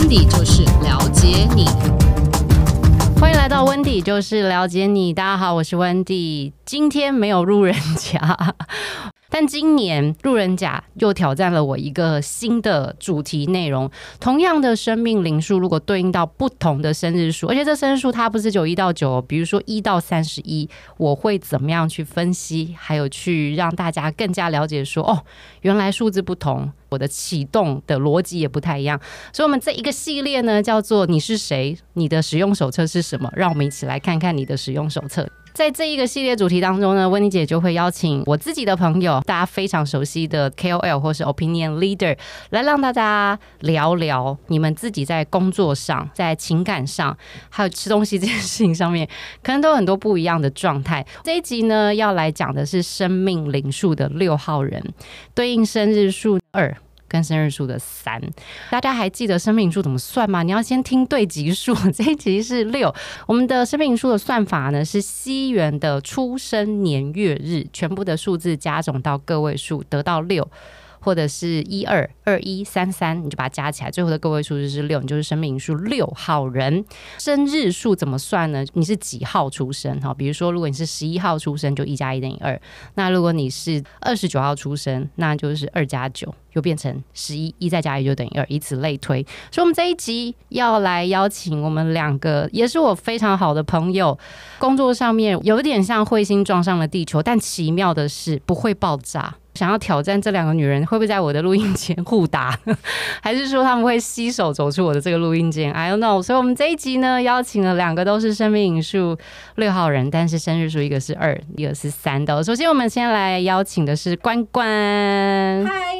温迪就是了解你，欢迎来到温迪就是了解你。大家好，我是温迪，今天没有路人甲。但今年路人甲又挑战了我一个新的主题内容。同样的生命灵数，如果对应到不同的生日数，而且这生日数它不是九一到九，比如说一到三十一，我会怎么样去分析，还有去让大家更加了解说，哦，原来数字不同，我的启动的逻辑也不太一样。所以，我们这一个系列呢，叫做“你是谁？你的使用手册是什么？”让我们一起来看看你的使用手册。在这一个系列主题当中呢，温妮姐就会邀请我自己的朋友，大家非常熟悉的 KOL 或是 Opinion Leader，来让大家聊聊你们自己在工作上、在情感上，还有吃东西这件事情上面，可能都有很多不一样的状态。这一集呢，要来讲的是生命灵数的六号人，对应生日数二。跟生日数的三，大家还记得生命数怎么算吗？你要先听对集数，这一集是六。我们的生命数的算法呢，是西元的出生年月日，全部的数字加总到个位数，得到六。或者是一二二一三三，你就把它加起来，最后的个位数就是六，你就是生命数六号人。生日数怎么算呢？你是几号出生？哈，比如说，如果你是十一号出生，就一加一等于二。那如果你是二十九号出生，那就是二加九，又变成十一，一再加一就等于二，以此类推。所以，我们这一集要来邀请我们两个，也是我非常好的朋友，工作上面有点像彗星撞上了地球，但奇妙的是不会爆炸。想要挑战这两个女人，会不会在我的录音间互打？还是说他们会携手走出我的这个录音间？I don't know。所以，我们这一集呢，邀请了两个都是生命灵数六号人，但是生日数一个是二，一个是三的。首先，我们先来邀请的是关关。嗨，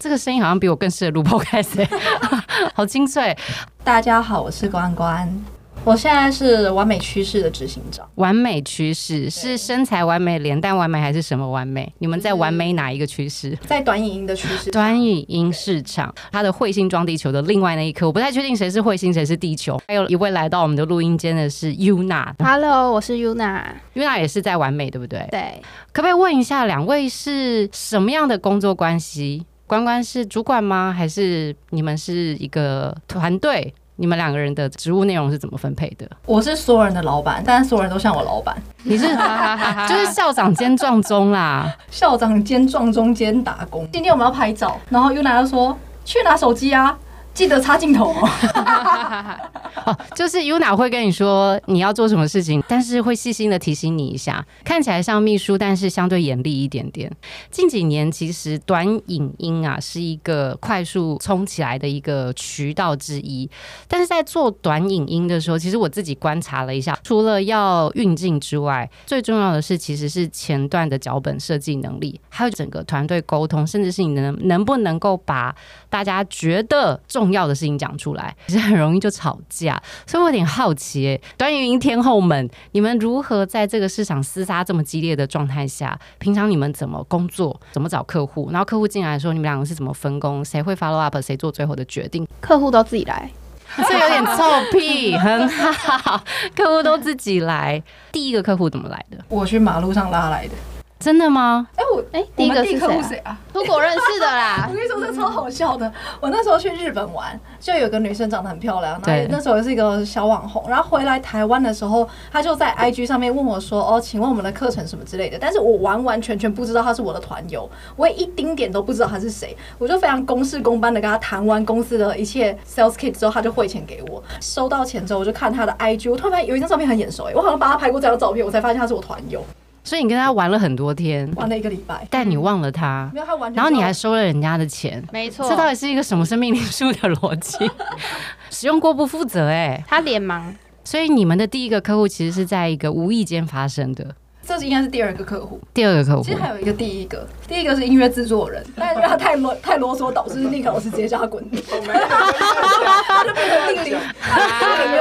这个声音好像比我更适合录 podcast，好清脆。大家好，我是关关。我现在是完美趋势的执行长。完美趋势是身材完美、脸蛋完美，还是什么完美？你们在完美哪一个趋势？在短影音的趋势。短影音市场，它的彗星撞地球的另外那一颗，我不太确定谁是彗星，谁是地球。还有一位来到我们的录音间的是 Yuna。Hello，我是 Yuna。Yuna 也是在完美，对不对？对。可不可以问一下，两位是什么样的工作关系？关关是主管吗？还是你们是一个团队？你们两个人的职务内容是怎么分配的？我是所有人的老板，但是所有人都像我老板。你是 就是校长兼撞钟啦，校长兼撞钟兼打工。今天我们要拍照，然后又拿着说去拿手机啊。记得插镜头 哦。就是 UNA 会跟你说你要做什么事情，但是会细心的提醒你一下。看起来像秘书，但是相对严厉一点点。近几年其实短影音啊是一个快速冲起来的一个渠道之一，但是在做短影音的时候，其实我自己观察了一下，除了要运镜之外，最重要的是其实是前段的脚本设计能力，还有整个团队沟通，甚至是你能能不能够把大家觉得重重要的事情讲出来，其实很容易就吵架，所以我有点好奇，短影音天后们，你们如何在这个市场厮杀这么激烈的状态下，平常你们怎么工作，怎么找客户，然后客户进来的时候，你们两个是怎么分工，谁会 follow up，谁做最后的决定？客户都自己来，这有点臭屁，很好，客户都自己来。第一个客户怎么来的？我去马路上拉来的。真的吗？哎、欸，我哎、欸，第一个是谁啊？出国认识的啦。我跟你说，这超好笑的。我那时候去日本玩，就有个女生长得很漂亮，对，那时候也是一个小网红。然后回来台湾的时候，她就在 IG 上面问我说：“哦，请问我们的课程什么之类的？”但是我完完全全不知道她是我的团友，我也一丁点都不知道她是谁。我就非常公事公办的跟她谈完公司的一切 sales kit 之后，她就汇钱给我。收到钱之后，我就看她的 IG，我突然发现有一张照片很眼熟，哎，我好像帮她拍过这张照片，我才发现她是我团友。所以你跟他玩了很多天，玩了一个礼拜，但你忘了他，没有他完，然后你还收了人家的钱，没错，这到底是一个什么生命灵数的逻辑？使用过不负责哎、欸，他脸盲，所以你们的第一个客户其实是在一个无意间发生的，这是应该是第二个客户，第二个客户，其实还有一个第一个，第一个是音乐制作人，但是他太啰太啰嗦，导致那个老师直接叫他滚，他就变成另一个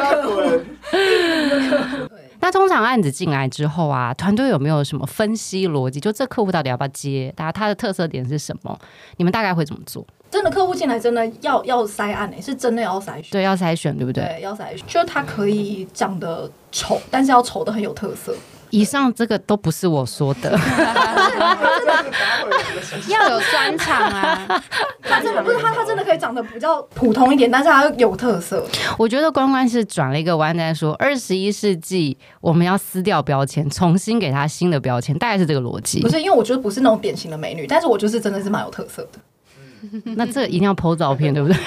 客户，第一个客户。那通常案子进来之后啊，团队有没有什么分析逻辑？就这客户到底要不要接？大家他的特色点是什么？你们大概会怎么做？真的客户进来真的要要筛案诶、欸，是真的要筛选。对，要筛选，对不对？对，要筛选。就是他可以长得丑，但是要丑的很有特色。以上这个都不是我说的，要有专场啊。他真的不是他，他真的可以长得比较普通一点，但是他有特色。我觉得关关是转了一个弯在说，二十一世纪我们要撕掉标签，重新给他新的标签，大概是这个逻辑。不是，因为我觉得不是那种典型的美女，但是我就是真的是蛮有特色的。那这一定要 po 照片，对不对？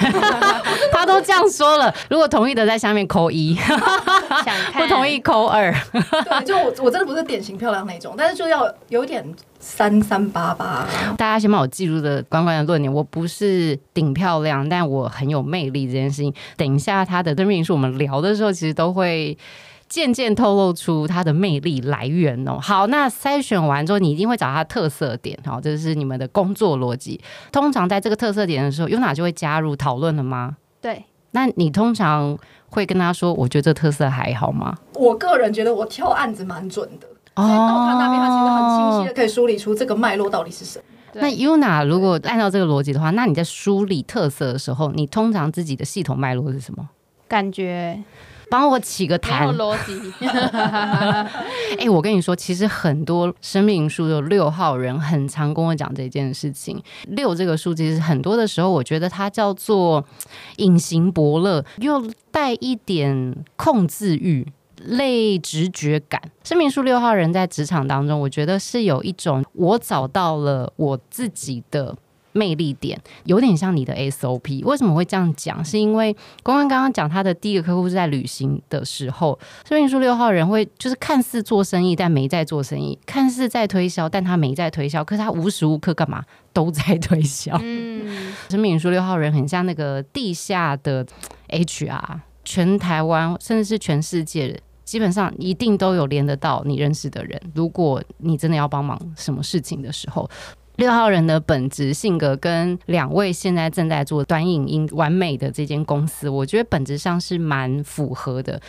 他都这样说了，如果同意的在下面扣一，不同意扣二。对，就我我真的不是典型漂亮那种，但是就要有点三三八八。大家先帮我记住的关关的论点，我不是顶漂亮，但我很有魅力这件事情。等一下他的生命灵数，我们聊的时候，其实都会。渐渐透露出它的魅力来源哦。好，那筛选完之后，你一定会找它的特色点，好，这是你们的工作逻辑。通常在这个特色点的时候，Yuna 就会加入讨论了吗？对。那你通常会跟他说：“我觉得这特色还好吗？”我个人觉得我挑案子蛮准的。哦。到他那边，他其实很清晰的可以梳理出这个脉络到底是什么。那 Yuna 如果按照这个逻辑的话，那你在梳理特色的时候，你通常自己的系统脉络是什么？感觉。帮我起个坛，逻辑。哎，我跟你说，其实很多生命灵数的六号人很常跟我讲这件事情。六这个数，其实很多的时候，我觉得它叫做隐形伯乐，又带一点控制欲、类直觉感。生命灵数六号人在职场当中，我觉得是有一种我找到了我自己的。魅力点有点像你的 SOP，为什么会这样讲？是因为公关刚刚讲他的第一个客户是在旅行的时候，生命灵数六号人会就是看似做生意，但没在做生意；看似在推销，但他没在推销。可是他无时无刻干嘛都在推销。嗯，生命灵数六号人很像那个地下的 HR，全台湾甚至是全世界，基本上一定都有连得到你认识的人。如果你真的要帮忙什么事情的时候。六号人的本质性格跟两位现在正在做短影音完美的这间公司，我觉得本质上是蛮符合的。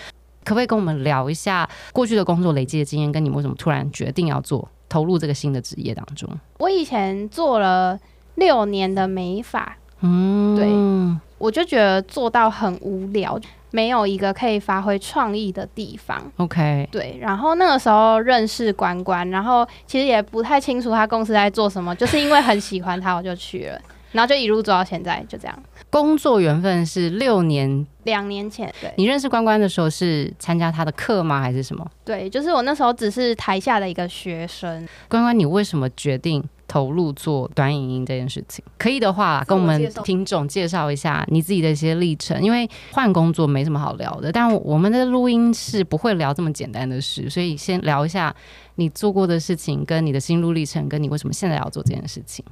可不可以跟我们聊一下过去的工作累积的经验，跟你为什么突然决定要做投入这个新的职业当中？我以前做了六年的美发，嗯，对，我就觉得做到很无聊。没有一个可以发挥创意的地方。OK，对。然后那个时候认识关关，然后其实也不太清楚他公司在做什么，就是因为很喜欢他，我就去了，然后就一路做到现在，就这样。工作缘分是六年，两年前。对，你认识关关的时候是参加他的课吗？还是什么？对，就是我那时候只是台下的一个学生。关关，你为什么决定？投入做短影音这件事情，可以的话跟我们听众介绍一下你自己的一些历程。因为换工作没什么好聊的，但我们的录音是不会聊这么简单的事，所以先聊一下你做过的事情，跟你的心路历程，跟你为什么现在要做这件事情。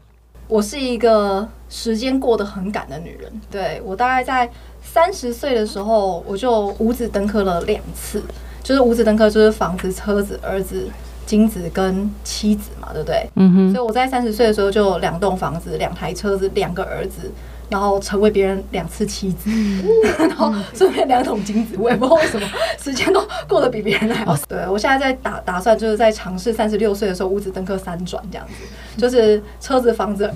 我是一个时间过得很赶的女人，对，我大概在三十岁的时候，我就五子登科了两次，就是五子登科就是房子、车子、儿子。金子跟妻子嘛，对不对？嗯哼。所以我在三十岁的时候就有两栋房子、两台车子、两个儿子，然后成为别人两次妻子，嗯、然后顺便两桶金子。我也不知道为什么时间都过得比别人还要。对，我现在在打打算，就是在尝试三十六岁的时候五子登科三转这样子，就是车子、房子。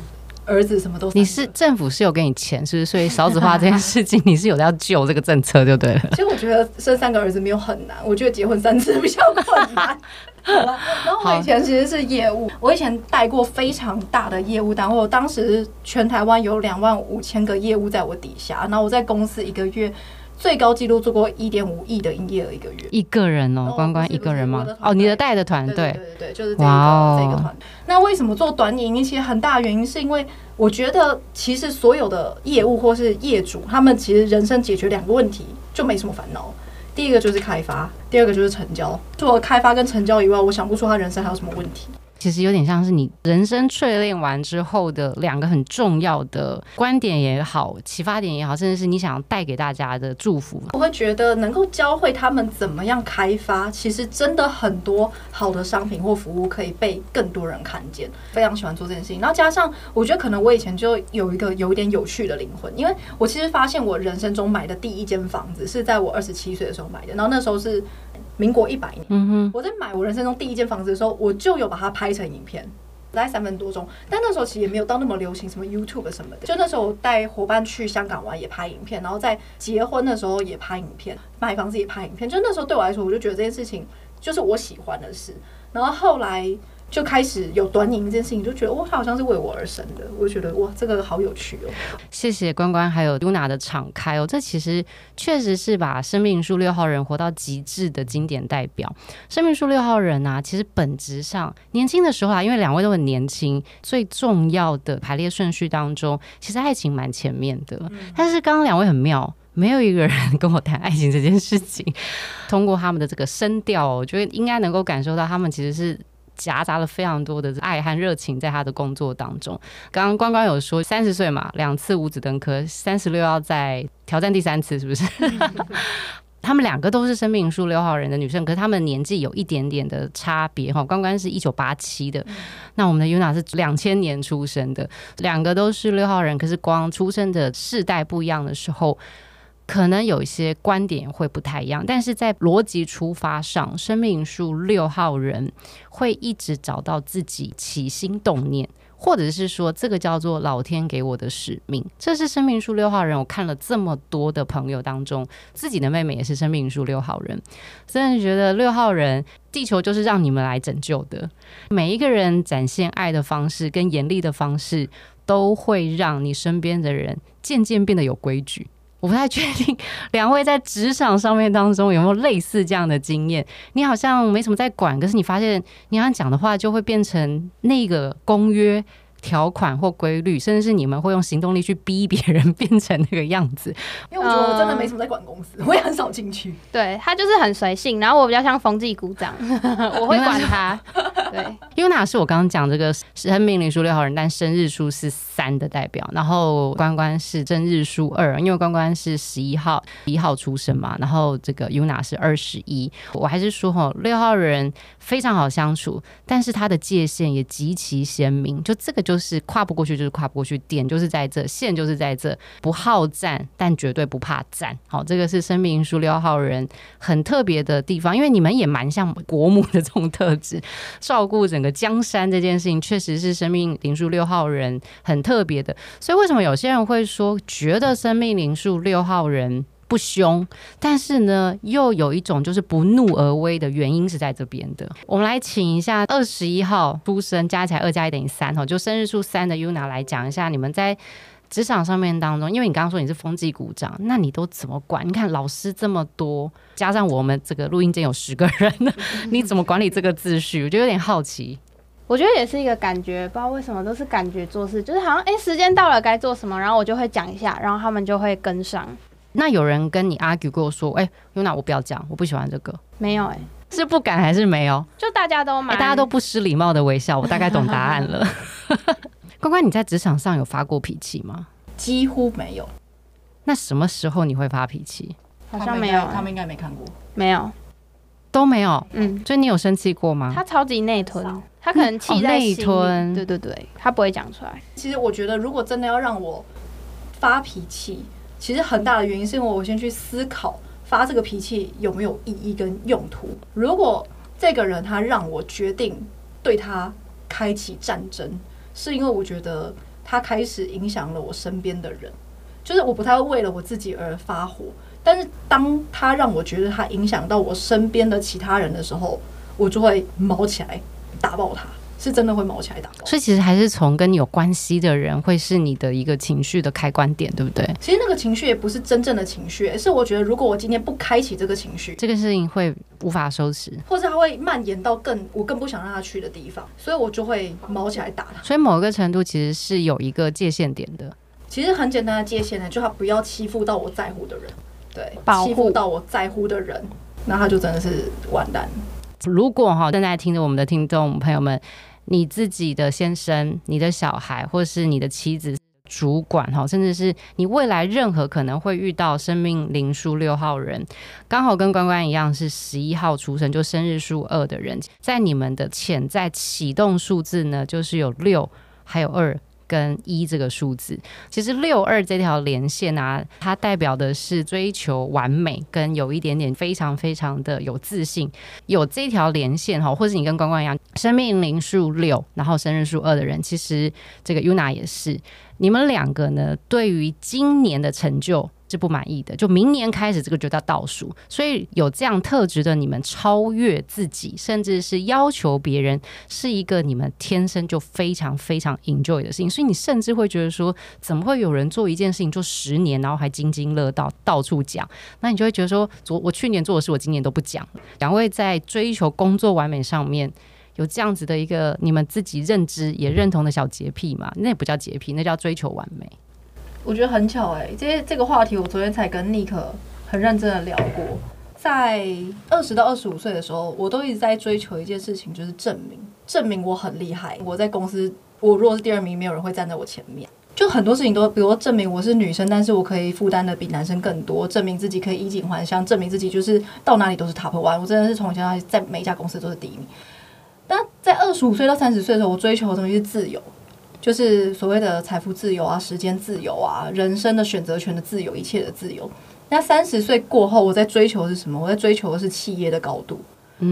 儿子什么都，你是政府是有给你钱，是不是？所以少子化这件事情，你是有要救这个政策，就对了。其实我觉得生三个儿子没有很难，我觉得结婚三次比较困难。然后我以前其实是业务，我以前带过非常大的业务单位，我当时全台湾有两万五千个业务在我底下，然后我在公司一个月。最高纪录做过一点五亿的营业额一个月，一个人哦，关关一个人吗？哦，你的带的团队，对对对，就是这个、这个团。那为什么做短影音？其实很大原因是因为我觉得，其实所有的业务或是业主，他们其实人生解决两个问题就没什么烦恼。第一个就是开发，第二个就是成交。除了开发跟成交以外，我想不出他人生还有什么问题。其实有点像是你人生淬炼完之后的两个很重要的观点也好，启发点也好，甚至是你想要带给大家的祝福。我会觉得能够教会他们怎么样开发，其实真的很多好的商品或服务可以被更多人看见。非常喜欢做这件事情，然后加上我觉得可能我以前就有一个有一点有趣的灵魂，因为我其实发现我人生中买的第一间房子是在我二十七岁的时候买的，然后那时候是。民国一百年，嗯哼，我在买我人生中第一间房子的时候，我就有把它拍成影片，大概三分多钟。但那时候其实也没有到那么流行什么 YouTube 什么的。就那时候带伙伴去香港玩也拍影片，然后在结婚的时候也拍影片，买房子也拍影片。就那时候对我来说，我就觉得这件事情就是我喜欢的事。然后后来就开始有短影这件事情，就觉得哇，他好像是为我而生的，我就觉得哇，这个好有趣哦。谢谢关关还有 Yuna 的敞开哦，这其实确实是把生命树六号人活到极致的经典代表。生命树六号人啊，其实本质上年轻的时候啊，因为两位都很年轻，最重要的排列顺序当中，其实爱情蛮前面的。嗯、但是刚刚两位很妙，没有一个人跟我谈爱情这件事情。通过他们的这个声调，我觉得应该能够感受到他们其实是。夹杂了非常多的爱和热情在他的工作当中。刚刚关关有说，三十岁嘛，两次五子登科，三十六要再挑战第三次，是不是？他们两个都是生命灵数六号人的女生，可是他们年纪有一点点的差别哈。关关是一九八七的，那我们的 Yuna 是两千年出生的，两个都是六号人，可是光出生的世代不一样的时候。可能有一些观点会不太一样，但是在逻辑出发上，生命数六号人会一直找到自己起心动念，或者是说这个叫做老天给我的使命。这是生命数六号人，我看了这么多的朋友当中，自己的妹妹也是生命数六号人，真的觉得六号人，地球就是让你们来拯救的。每一个人展现爱的方式跟严厉的方式，都会让你身边的人渐渐变得有规矩。我不太确定 两位在职场上面当中有没有类似这样的经验？你好像没什么在管，可是你发现你好像讲的话就会变成那个公约。条款或规律，甚至是你们会用行动力去逼别人变成那个样子。因为我觉得我真的没什么在管公司，我也很少进去。对，他就是很随性，然后我比较像风纪鼓掌，我会管他。对，Yuna 是我刚刚讲这个生命灵数六号人，但生日数是三的代表。然后关关是生日数二，因为关关是十一号一号出生嘛。然后这个 Yuna 是二十一。我还是说哈，六号人非常好相处，但是他的界限也极其鲜明。就这个。就是是跨不过去，就是跨不过去，点就是在这，线就是在这，不好战，但绝对不怕战。好，这个是生命灵数六号人很特别的地方，因为你们也蛮像国母的这种特质，照顾整个江山这件事情，确实是生命灵数六号人很特别的。所以为什么有些人会说，觉得生命灵数六号人？不凶，但是呢，又有一种就是不怒而威的原因是在这边的。我们来请一下二十一号出生，加起来二加一等于三哈，就生日数三的 UNA 来讲一下，你们在职场上面当中，因为你刚刚说你是风纪股长，那你都怎么管？你看老师这么多，加上我们这个录音间有十个人呢，你怎么管理这个秩序？我就有点好奇。我觉得也是一个感觉，不知道为什么都是感觉做事，就是好像哎、时间到了该做什么，然后我就会讲一下，然后他们就会跟上。那有人跟你 argue 过说，哎、欸，Yuna，我不要讲，我不喜欢这个。没有、欸，哎，是不敢还是没有？就大家都大家都不失礼貌的微笑，我大概懂答案了。关关，你在职场上有发过脾气吗？几乎没有。那什么时候你会发脾气？好像没有，他们应该没看过，没有，都没有。嗯，所以你有生气过吗？他超级内吞，他可能气在心里、嗯哦、内吞。对对对，他不会讲出来。其实我觉得，如果真的要让我发脾气。其实很大的原因是因为我先去思考发这个脾气有没有意义跟用途。如果这个人他让我决定对他开启战争，是因为我觉得他开始影响了我身边的人，就是我不太会为了我自己而发火。但是当他让我觉得他影响到我身边的其他人的时候，我就会毛起来打爆他。是真的会毛起来打，所以其实还是从跟你有关系的人会是你的一个情绪的开关点，对不对？其实那个情绪也不是真正的情绪，是我觉得如果我今天不开启这个情绪，这个事情会无法收拾，或者它会蔓延到更我更不想让他去的地方，所以我就会毛起来打他。所以某一个程度其实是有一个界限点的。其实很简单的界限呢，就他不要欺负到我在乎的人，对，欺负到我在乎的人，那他就真的是完蛋。如果哈正在听着我们的听众朋友们。你自己的先生、你的小孩，或是你的妻子、主管，哈，甚至是你未来任何可能会遇到生命灵数六号人，刚好跟关关一样是十一号出生，就生日数二的人，在你们的潜在启动数字呢，就是有六，还有二。跟一这个数字，其实六二这条连线啊，它代表的是追求完美，跟有一点点非常非常的有自信。有这条连线哈，或是你跟关关一样，生命灵数六，然后生日数二的人，其实这个 UNA 也是，你们两个呢，对于今年的成就是不满意的，就明年开始这个就叫倒数。所以有这样特质的你们，超越自己，甚至是要求别人，是一个你们天生就非常非常 enjoy 的事情。所以你甚至会觉得说，怎么会有人做一件事情做十年，然后还津津乐道，到处讲？那你就会觉得说，昨我去年做的事，我今年都不讲。两位在追求工作完美上面，有这样子的一个你们自己认知也认同的小洁癖嘛？那也不叫洁癖，那叫追求完美。我觉得很巧哎、欸，这这个话题我昨天才跟尼克很认真的聊过。在二十到二十五岁的时候，我都一直在追求一件事情，就是证明证明我很厉害。我在公司，我如果是第二名，没有人会站在我前面。就很多事情都，比如说证明我是女生，但是我可以负担的比男生更多，证明自己可以衣锦还乡，证明自己就是到哪里都是 top one。我真的是从小在每一家公司都是第一名。但在二十五岁到三十岁的时候，我追求的东西是自由。就是所谓的财富自由啊，时间自由啊，人生的选择权的自由，一切的自由。那三十岁过后，我在追求的是什么？我在追求的是企业的高度。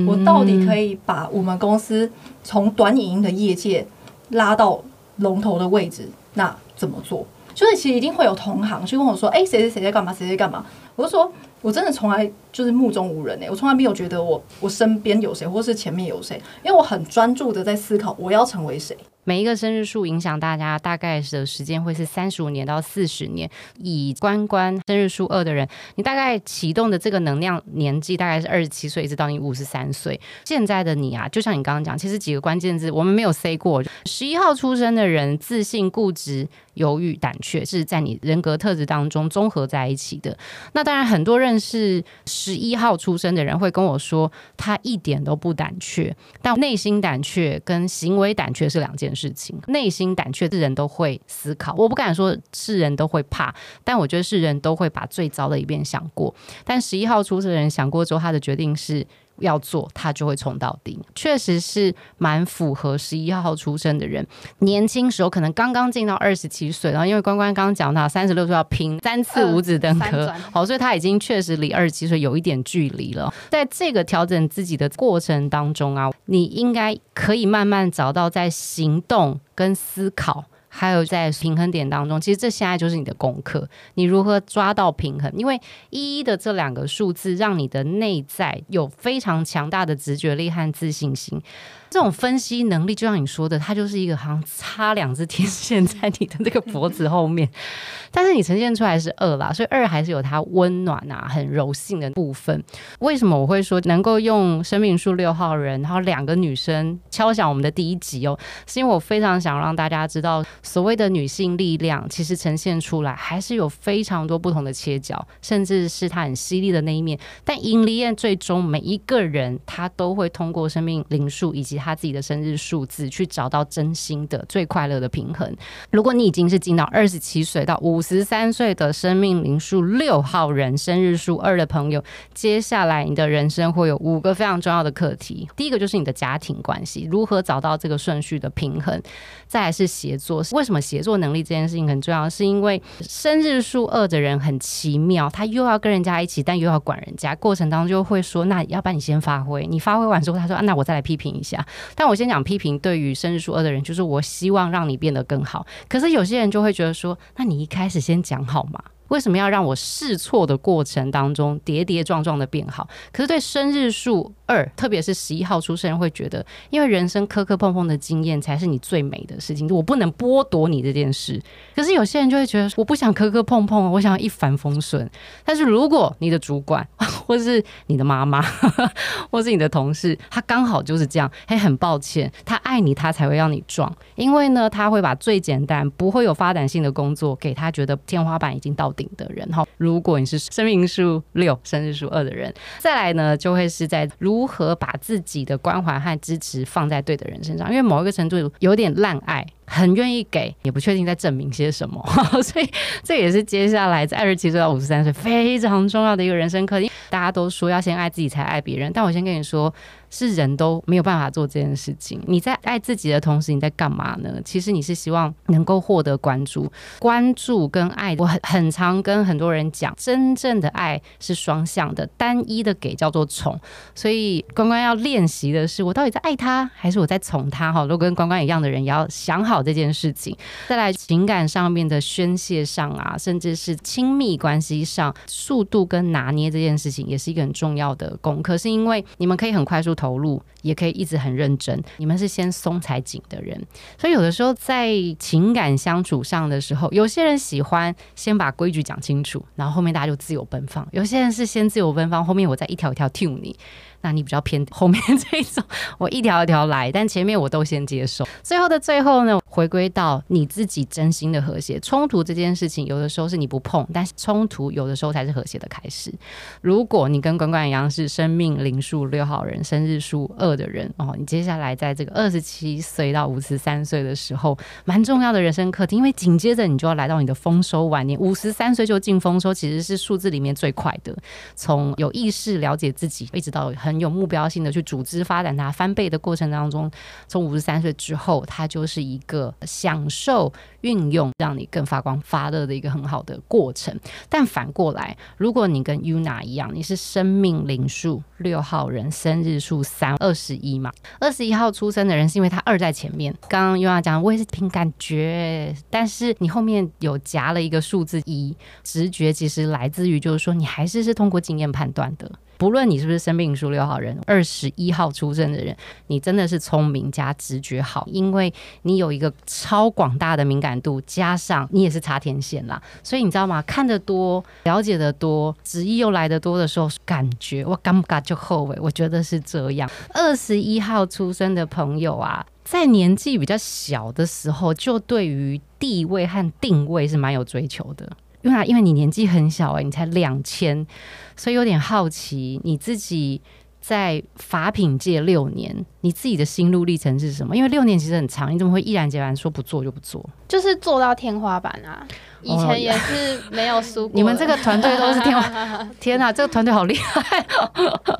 我到底可以把我们公司从短影音的业界拉到龙头的位置？那怎么做？就是其实一定会有同行去跟我说：“哎，谁谁谁在干嘛？谁在干嘛？”我就说：“我真的从来就是目中无人哎，我从来没有觉得我我身边有谁，或是前面有谁，因为我很专注的在思考我要成为谁。”每一个生日数影响大家大概的时间会是三十五年到四十年。以关关生日数二的人，你大概启动的这个能量年纪大概是二十七岁，一直到你五十三岁。现在的你啊，就像你刚刚讲，其实几个关键字我们没有 say 过。十一号出生的人，自信、固执、犹豫、胆怯，是在你人格特质当中综合在一起的。那当然，很多认识十一号出生的人会跟我说，他一点都不胆怯，但内心胆怯跟行为胆怯是两件事。情内心胆怯是人都会思考，我不敢说是人都会怕，但我觉得是人都会把最糟的一遍想过。但十一号出生的人想过之后，他的决定是要做，他就会冲到底。确实是蛮符合十一号出生的人，年轻时候可能刚刚进到二十七岁，然后因为关关刚刚讲到三十六岁要拼三次五子登科，好，所以他已经确实离二十七岁有一点距离了。在这个调整自己的过程当中啊，你应该可以慢慢找到在行动跟思考。还有在平衡点当中，其实这现在就是你的功课，你如何抓到平衡？因为一一的这两个数字，让你的内在有非常强大的直觉力和自信心。这种分析能力，就像你说的，它就是一个好像插两只天线在你的那个脖子后面，但是你呈现出来是二啦，所以二还是有它温暖啊、很柔性的部分。为什么我会说能够用生命数六号人，然后两个女生敲响我们的第一集哦？是因为我非常想让大家知道，所谓的女性力量，其实呈现出来还是有非常多不同的切角，甚至是它很犀利的那一面。但 in the end 最终每一个人，他都会通过生命灵数以及他自己的生日数字，去找到真心的最快乐的平衡。如果你已经是进到二十七岁到五十三岁的生命灵数六号人，生日数二的朋友，接下来你的人生会有五个非常重要的课题。第一个就是你的家庭关系，如何找到这个顺序的平衡。再来是协作，为什么协作能力这件事情很重要？是因为生日数二的人很奇妙，他又要跟人家一起，但又要管人家，过程当中就会说：“那要不然你先发挥。”你发挥完之后，他说：“啊，那我再来批评一下。”但我先讲批评，对于生日数二的人，就是我希望让你变得更好。可是有些人就会觉得说，那你一开始先讲好吗？为什么要让我试错的过程当中跌跌撞撞的变好？可是对生日数二，特别是十一号出生会觉得，因为人生磕磕碰碰的经验才是你最美的事情，我不能剥夺你这件事。可是有些人就会觉得，我不想磕磕碰碰，我想要一帆风顺。但是如果你的主管，或是你的妈妈，或是你的同事，他刚好就是这样，嘿，很抱歉，他爱你，他才会让你撞，因为呢，他会把最简单、不会有发展性的工作给他觉得天花板已经到顶的人。哈，如果你是生命数六、生日数二的人，再来呢，就会是在如何把自己的关怀和支持放在对的人身上，因为某一个程度有点滥爱。很愿意给，也不确定在证明些什么，所以这也是接下来在二十七岁到五十三岁非常重要的一个人生课题。大家都说要先爱自己才爱别人，但我先跟你说，是人都没有办法做这件事情。你在爱自己的同时，你在干嘛呢？其实你是希望能够获得关注，关注跟爱。我很很常跟很多人讲，真正的爱是双向的，单一的给叫做宠。所以关关要练习的是，我到底在爱他，还是我在宠他？哈，如果跟关关一样的人，也要想好这件事情。再来情感上面的宣泄上啊，甚至是亲密关系上，速度跟拿捏这件事情，也是一个很重要的功课。是因为你们可以很快速。投入也可以一直很认真，你们是先松才紧的人，所以有的时候在情感相处上的时候，有些人喜欢先把规矩讲清楚，然后后面大家就自由奔放；有些人是先自由奔放，后面我再一条一条 tune 你。那你比较偏后面这一种，我一条一条来，但前面我都先接受。最后的最后呢，回归到你自己真心的和谐。冲突这件事情，有的时候是你不碰，但是冲突有的时候才是和谐的开始。如果你跟关关一样是生命零数六号人，生日数二的人哦，你接下来在这个二十七岁到五十三岁的时候，蛮重要的人生课题，因为紧接着你就要来到你的丰收晚年，五十三岁就进丰收，其实是数字里面最快的。从有意识了解自己，一直到很。有目标性的去组织发展它翻倍的过程当中，从五十三岁之后，它就是一个享受运用，让你更发光发热的一个很好的过程。但反过来，如果你跟 Yuna 一样，你是生命灵数六号人，生日数三二十一嘛，二十一号出生的人是因为他二在前面。刚刚优雅讲，我也是凭感觉，但是你后面有夹了一个数字一，直觉其实来自于就是说，你还是是通过经验判断的。不论你是不是生命数六号人，二十一号出生的人，你真的是聪明加直觉好，因为你有一个超广大的敏感度，加上你也是插天线啦，所以你知道吗？看得多，了解得多，旨意又来得多的时候，感觉我尴尬就后悔，我觉得是这样。二十一号出生的朋友啊，在年纪比较小的时候，就对于地位和定位是蛮有追求的。因为因为你年纪很小哎、欸，你才两千，所以有点好奇你自己在法品界六年，你自己的心路历程是什么？因为六年其实很长，你怎么会毅然决然说不做就不做？就是做到天花板啊！以前也是没有输过。你们这个团队都是天花，天哪，这个团队好厉害，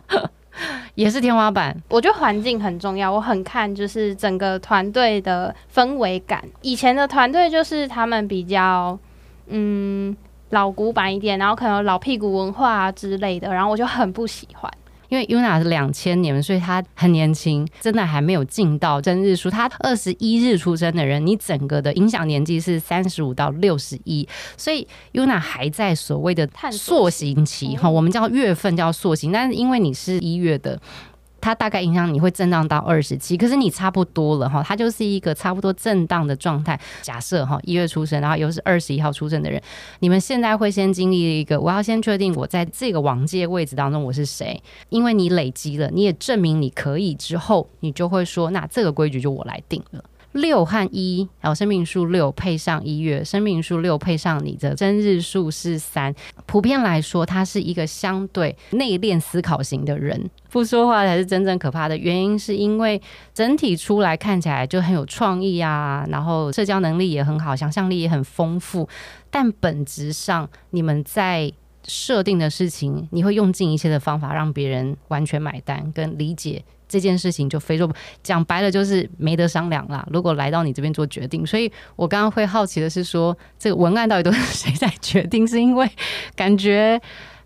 也是天花板。我觉得环境很重要，我很看就是整个团队的氛围感。以前的团队就是他们比较。嗯，老古板一点，然后可能老屁股文化啊之类的，然后我就很不喜欢。因为 Yuna 是两千年，所以他很年轻，真的还没有进到真日出。他二十一日出生的人，你整个的影响年纪是三十五到六十一，所以 Yuna 还在所谓的塑形期哈，我们叫月份叫塑形，但是因为你是一月的。它大概影响你会震荡到二十七，可是你差不多了哈，它就是一个差不多震荡的状态。假设哈，一月出生，然后又是二十一号出生的人，你们现在会先经历一个，我要先确定我在这个王界位置当中我是谁，因为你累积了，你也证明你可以之后，你就会说，那这个规矩就我来定了。六和一，然后生命数六配上一月，生命数六配上你的生日数是三。普遍来说，他是一个相对内敛思考型的人，不说话才是真正可怕的。原因是因为整体出来看起来就很有创意啊，然后社交能力也很好，想象力也很丰富。但本质上，你们在设定的事情，你会用尽一切的方法让别人完全买单跟理解。这件事情就非说讲白了就是没得商量啦。如果来到你这边做决定，所以我刚刚会好奇的是说，这个文案到底都是谁在决定？是因为感觉。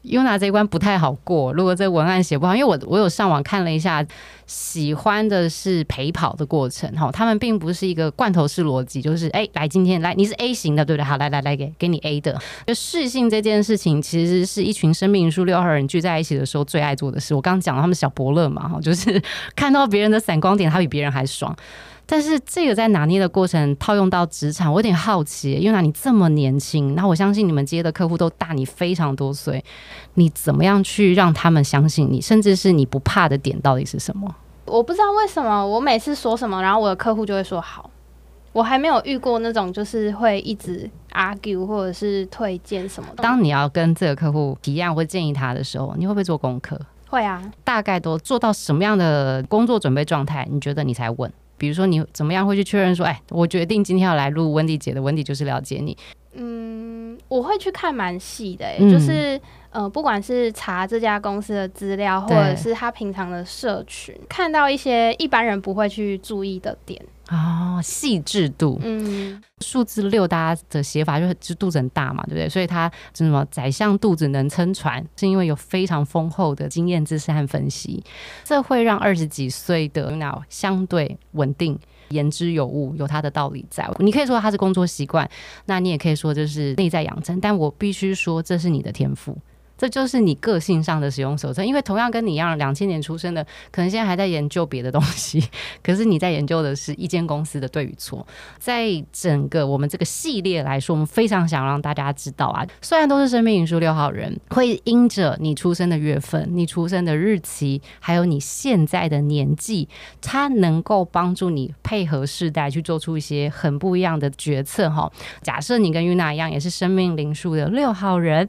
Yuna 这一关不太好过。如果这文案写不好，因为我我有上网看了一下，喜欢的是陪跑的过程哈。他们并不是一个罐头式逻辑，就是哎、来今天来你是 A 型的，对不对？好，来来来给给你 A 的。就适性这件事情，其实是一群生命数六号人聚在一起的时候最爱做的事。我刚刚讲了他们小伯乐嘛哈，就是 看到别人的闪光点，他比别人还爽。但是这个在拿捏的过程套用到职场，我有点好奇，因为你这么年轻，那我相信你们接的客户都大你非常多岁，你怎么样去让他们相信你，甚至是你不怕的点到底是什么？我不知道为什么我每次说什么，然后我的客户就会说好。我还没有遇过那种就是会一直 argue 或者是推荐什么的。当你要跟这个客户提案或建议他的时候，你会不会做功课？会啊。大概都做到什么样的工作准备状态？你觉得你才稳？比如说，你怎么样会去确认说，哎，我决定今天要来录温迪姐的，温迪就是了解你。嗯，我会去看蛮细的、欸嗯，就是呃，不管是查这家公司的资料，或者是他平常的社群，看到一些一般人不会去注意的点。哦，细致度，嗯，数字六，大家的写法就是就肚子很大嘛，对不对？所以它什么宰相肚子能撑船，是因为有非常丰厚的经验知识和分析，这会让二十几岁的脑相对稳定。言之有物，有它的道理在。你可以说他是工作习惯，那你也可以说这是内在养成。但我必须说，这是你的天赋。这就是你个性上的使用手册，因为同样跟你一样两千年出生的，可能现在还在研究别的东西，可是你在研究的是一间公司的对与错。在整个我们这个系列来说，我们非常想让大家知道啊，虽然都是生命灵数六号人，会因着你出生的月份、你出生的日期，还有你现在的年纪，它能够帮助你配合世代去做出一些很不一样的决策哈。假设你跟 Yuna 一样，也是生命灵数的六号人，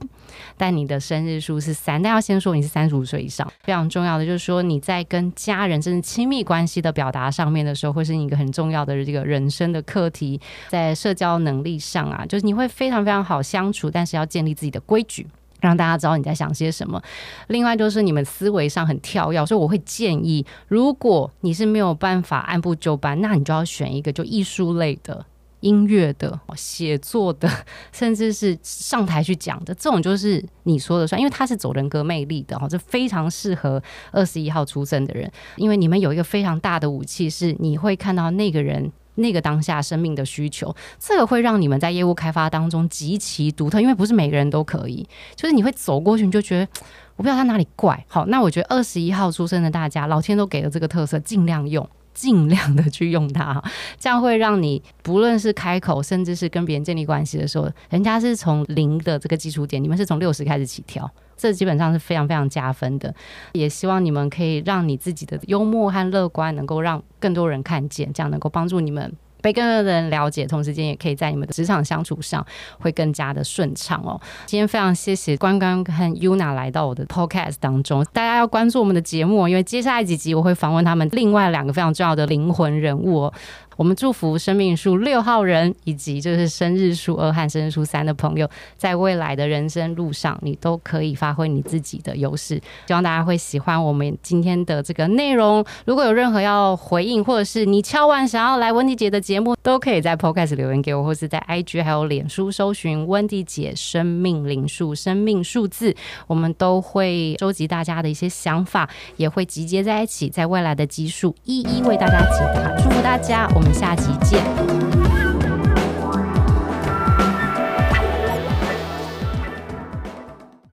但你的生日数是三，但要先说你是三十五岁以上，非常重要的就是说你在跟家人甚至亲密关系的表达上面的时候，会是一个很重要的这个人生的课题。在社交能力上啊，就是你会非常非常好相处，但是要建立自己的规矩，让大家知道你在想些什么。另外就是你们思维上很跳跃，所以我会建议，如果你是没有办法按部就班，那你就要选一个就艺术类的。音乐的、写作的，甚至是上台去讲的，这种就是你说的算，因为他是走人格魅力的哈，这非常适合二十一号出生的人，因为你们有一个非常大的武器，是你会看到那个人那个当下生命的需求，这个会让你们在业务开发当中极其独特，因为不是每个人都可以，就是你会走过去你就觉得我不知道他哪里怪，好，那我觉得二十一号出生的大家，老天都给了这个特色，尽量用。尽量的去用它，这样会让你不论是开口，甚至是跟别人建立关系的时候，人家是从零的这个基础点，你们是从六十开始起跳，这基本上是非常非常加分的。也希望你们可以让你自己的幽默和乐观，能够让更多人看见，这样能够帮助你们。被更多的人了解，同时间也可以在你们的职场相处上会更加的顺畅哦。今天非常谢谢关关和 Yuna 来到我的 Podcast 当中，大家要关注我们的节目，因为接下来几集我会访问他们另外两个非常重要的灵魂人物哦。我们祝福生命数六号人以及就是生日数二和生日数三的朋友，在未来的人生路上，你都可以发挥你自己的优势。希望大家会喜欢我们今天的这个内容。如果有任何要回应，或者是你敲完想要来温蒂姐的节目，都可以在 Podcast 留言给我，或是在 IG 还有脸书搜寻温蒂姐生命灵数、生命数字，我们都会收集大家的一些想法，也会集结在一起，在未来的基数一一为大家解答。祝福大家，我们下期见。